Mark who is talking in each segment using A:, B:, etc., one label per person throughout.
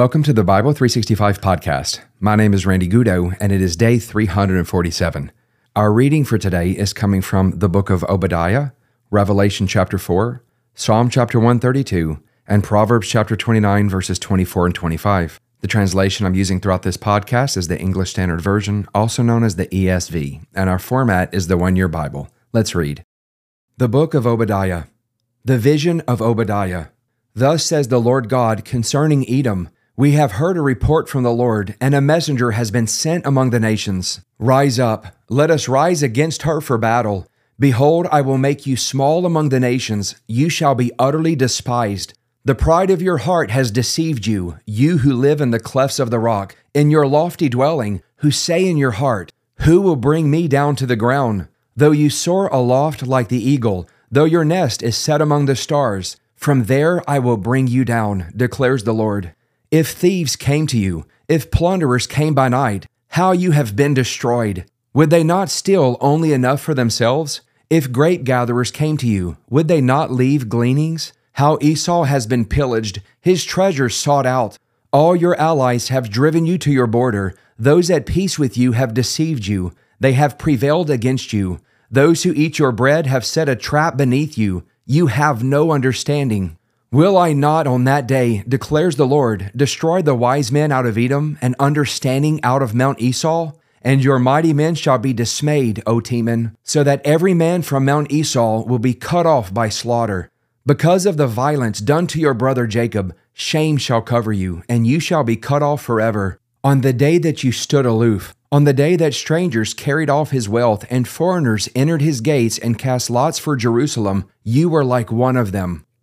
A: Welcome to the Bible 365 podcast. My name is Randy Goudeau, and it is day 347. Our reading for today is coming from the book of Obadiah, Revelation chapter 4, Psalm chapter 132, and Proverbs chapter 29, verses 24 and 25. The translation I'm using throughout this podcast is the English Standard Version, also known as the ESV, and our format is the One Year Bible. Let's read. The book of Obadiah. The vision of Obadiah. Thus says the Lord God concerning Edom We have heard a report from the Lord, and a messenger has been sent among the nations. Rise up, let us rise against her for battle. Behold, I will make you small among the nations, you shall be utterly despised. The pride of your heart has deceived you, you who live in the clefts of the rock, in your lofty dwelling, who say in your heart, Who will bring me down to the ground? Though you soar aloft like the eagle, though your nest is set among the stars, from there I will bring you down, declares the Lord. If thieves came to you, if plunderers came by night, how you have been destroyed. Would they not steal only enough for themselves? If grape gatherers came to you, would they not leave gleanings? How Esau has been pillaged, his treasures sought out. All your allies have driven you to your border. Those at peace with you have deceived you. They have prevailed against you. Those who eat your bread have set a trap beneath you. You have no understanding. Will I not on that day, declares the Lord, destroy the wise men out of Edom and understanding out of Mount Esau? And your mighty men shall be dismayed, O Teman, so that every man from Mount Esau will be cut off by slaughter. Because of the violence done to your brother Jacob, shame shall cover you, and you shall be cut off forever. On the day that you stood aloof, on the day that strangers carried off his wealth and foreigners entered his gates and cast lots for Jerusalem, you were like one of them.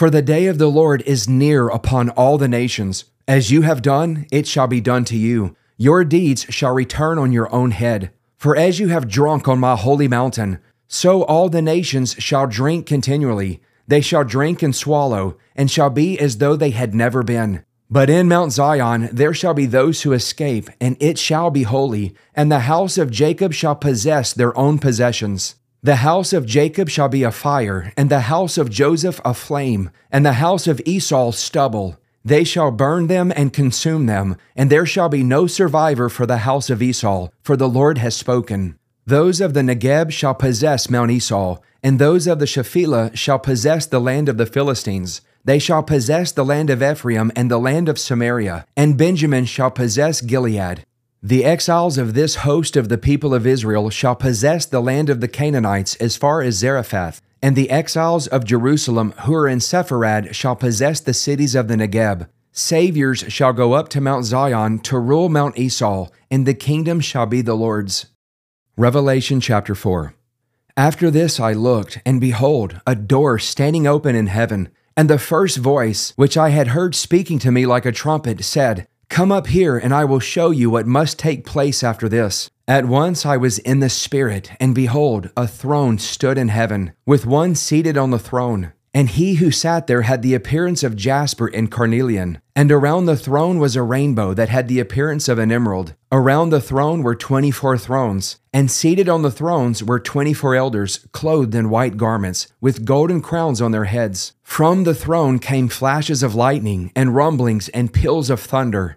A: For the day of the Lord is near upon all the nations. As you have done, it shall be done to you. Your deeds shall return on your own head. For as you have drunk on my holy mountain, so all the nations shall drink continually. They shall drink and swallow, and shall be as though they had never been. But in Mount Zion there shall be those who escape, and it shall be holy, and the house of Jacob shall possess their own possessions. The house of Jacob shall be a fire, and the house of Joseph a flame, and the house of Esau stubble. They shall burn them and consume them, and there shall be no survivor for the house of Esau, for the Lord has spoken. Those of the Negeb shall possess Mount Esau, and those of the Shephelah shall possess the land of the Philistines. They shall possess the land of Ephraim and the land of Samaria, and Benjamin shall possess Gilead. The exiles of this host of the people of Israel shall possess the land of the Canaanites as far as Zarephath, and the exiles of Jerusalem who are in Sepharad shall possess the cities of the Negeb. Saviors shall go up to Mount Zion to rule Mount Esau, and the kingdom shall be the Lord's. Revelation chapter 4 After this I looked, and behold, a door standing open in heaven. And the first voice, which I had heard speaking to me like a trumpet, said, Come up here, and I will show you what must take place after this. At once I was in the Spirit, and behold, a throne stood in heaven, with one seated on the throne. And he who sat there had the appearance of jasper and carnelian. And around the throne was a rainbow that had the appearance of an emerald. Around the throne were twenty four thrones, and seated on the thrones were twenty four elders, clothed in white garments, with golden crowns on their heads. From the throne came flashes of lightning, and rumblings, and peals of thunder.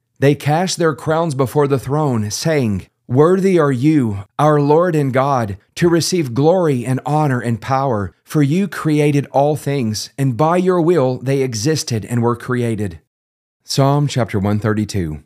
A: They cast their crowns before the throne, saying, Worthy are you, our Lord and God, to receive glory and honor and power, for you created all things, and by your will they existed and were created. Psalm chapter 132.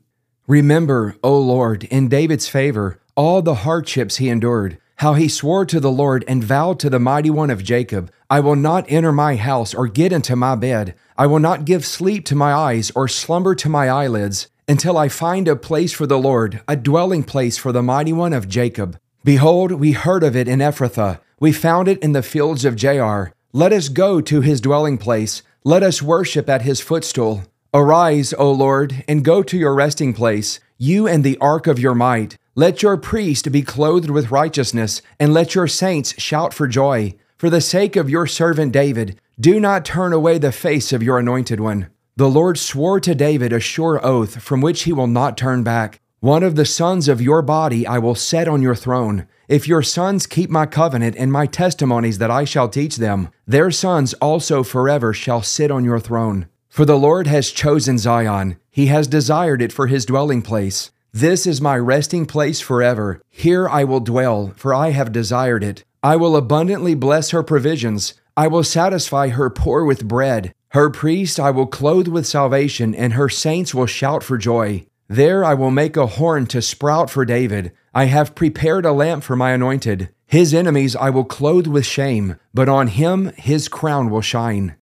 A: Remember, O Lord, in David's favor, all the hardships he endured, how he swore to the Lord and vowed to the mighty one of Jacob, I will not enter my house or get into my bed. I will not give sleep to my eyes or slumber to my eyelids until I find a place for the Lord, a dwelling place for the mighty one of Jacob. Behold, we heard of it in Ephrathah. We found it in the fields of Jaar. Let us go to his dwelling place. Let us worship at his footstool. Arise, O Lord, and go to your resting place, you and the ark of your might. Let your priest be clothed with righteousness, and let your saints shout for joy. For the sake of your servant David, do not turn away the face of your anointed one. The Lord swore to David a sure oath from which he will not turn back. One of the sons of your body I will set on your throne. If your sons keep my covenant and my testimonies that I shall teach them, their sons also forever shall sit on your throne. For the Lord has chosen Zion, he has desired it for his dwelling place. This is my resting place forever. Here I will dwell, for I have desired it. I will abundantly bless her provisions. I will satisfy her poor with bread. Her priest I will clothe with salvation, and her saints will shout for joy. There I will make a horn to sprout for David. I have prepared a lamp for my anointed. His enemies I will clothe with shame, but on him his crown will shine.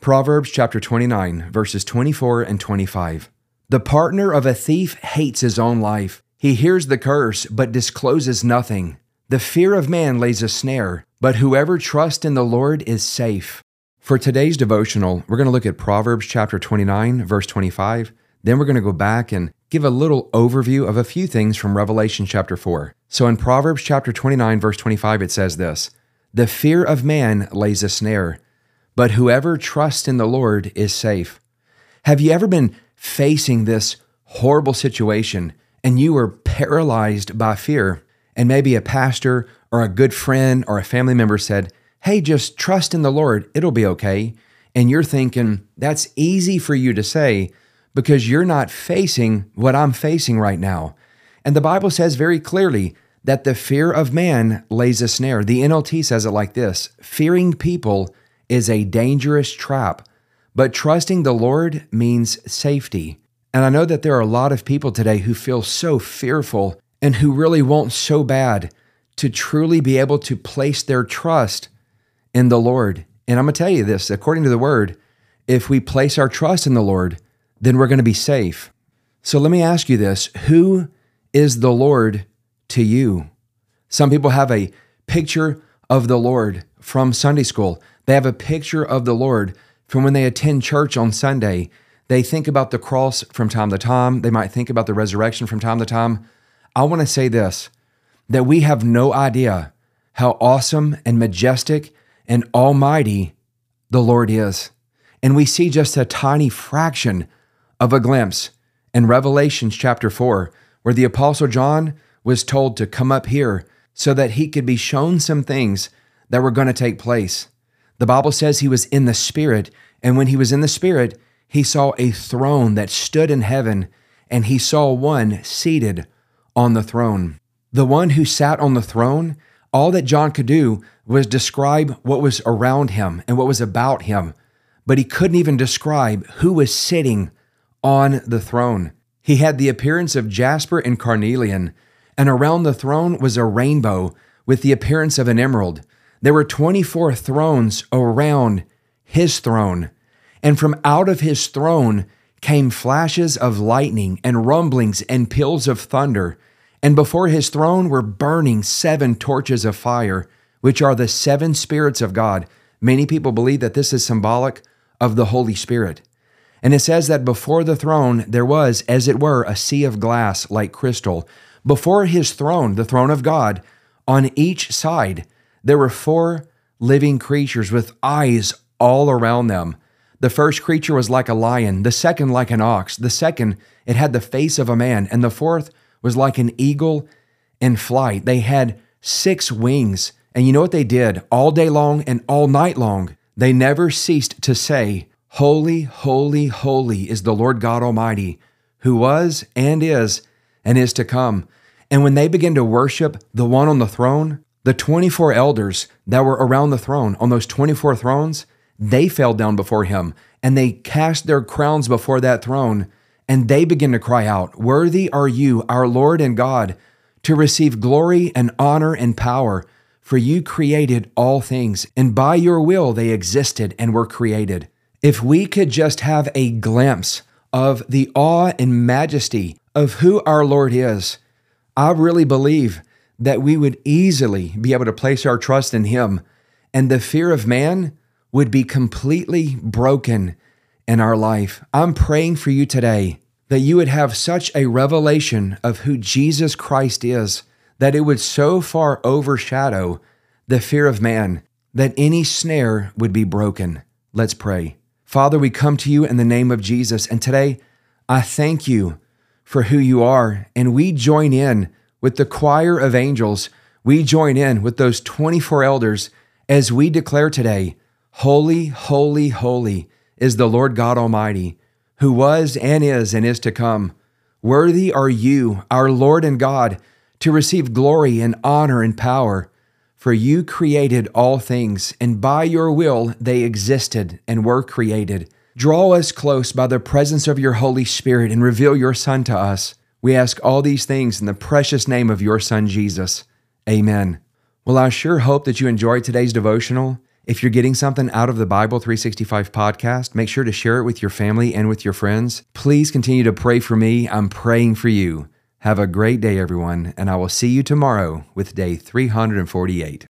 A: Proverbs chapter 29, verses 24 and 25. The partner of a thief hates his own life. He hears the curse, but discloses nothing. The fear of man lays a snare, but whoever trusts in the Lord is safe. For today's devotional, we're going to look at Proverbs chapter 29, verse 25. Then we're going to go back and give a little overview of a few things from Revelation chapter 4. So in Proverbs chapter 29, verse 25, it says this The fear of man lays a snare, but whoever trusts in the Lord is safe. Have you ever been facing this horrible situation and you were paralyzed by fear? And maybe a pastor or a good friend or a family member said, Hey, just trust in the Lord, it'll be okay. And you're thinking, That's easy for you to say because you're not facing what I'm facing right now. And the Bible says very clearly that the fear of man lays a snare. The NLT says it like this Fearing people is a dangerous trap, but trusting the Lord means safety. And I know that there are a lot of people today who feel so fearful and who really want so bad to truly be able to place their trust in the Lord. And I'm going to tell you this according to the word, if we place our trust in the Lord, then we're going to be safe. So let me ask you this Who is the Lord to you? Some people have a picture of the Lord from Sunday school. They have a picture of the Lord from when they attend church on Sunday. They think about the cross from time to time. They might think about the resurrection from time to time. I want to say this that we have no idea how awesome and majestic and almighty the Lord is. And we see just a tiny fraction of a glimpse in Revelation chapter 4, where the Apostle John was told to come up here so that he could be shown some things that were going to take place. The Bible says he was in the Spirit, and when he was in the Spirit, he saw a throne that stood in heaven, and he saw one seated on the throne. The one who sat on the throne, all that John could do was describe what was around him and what was about him, but he couldn't even describe who was sitting on the throne. He had the appearance of jasper and carnelian, and around the throne was a rainbow with the appearance of an emerald. There were 24 thrones around his throne, and from out of his throne came flashes of lightning and rumblings and peals of thunder. And before his throne were burning seven torches of fire, which are the seven spirits of God. Many people believe that this is symbolic of the Holy Spirit. And it says that before the throne there was, as it were, a sea of glass like crystal. Before his throne, the throne of God, on each side there were four living creatures with eyes all around them. The first creature was like a lion, the second like an ox, the second it had the face of a man, and the fourth was like an eagle in flight. They had six wings. And you know what they did all day long and all night long? They never ceased to say, Holy, holy, holy is the Lord God Almighty, who was and is and is to come. And when they began to worship the one on the throne, the 24 elders that were around the throne, on those 24 thrones, they fell down before him and they cast their crowns before that throne and they begin to cry out, Worthy are you, our Lord and God, to receive glory and honor and power, for you created all things, and by your will they existed and were created. If we could just have a glimpse of the awe and majesty of who our Lord is, I really believe that we would easily be able to place our trust in Him, and the fear of man would be completely broken in our life. I'm praying for you today that you would have such a revelation of who Jesus Christ is that it would so far overshadow the fear of man that any snare would be broken. Let's pray. Father, we come to you in the name of Jesus, and today I thank you for who you are, and we join in with the choir of angels. We join in with those 24 elders as we declare today Holy, holy, holy is the Lord God Almighty, who was and is and is to come. Worthy are you, our Lord and God, to receive glory and honor and power. For you created all things, and by your will they existed and were created. Draw us close by the presence of your Holy Spirit and reveal your Son to us. We ask all these things in the precious name of your Son, Jesus. Amen. Well, I sure hope that you enjoyed today's devotional. If you're getting something out of the Bible 365 podcast, make sure to share it with your family and with your friends. Please continue to pray for me. I'm praying for you. Have a great day, everyone, and I will see you tomorrow with day 348.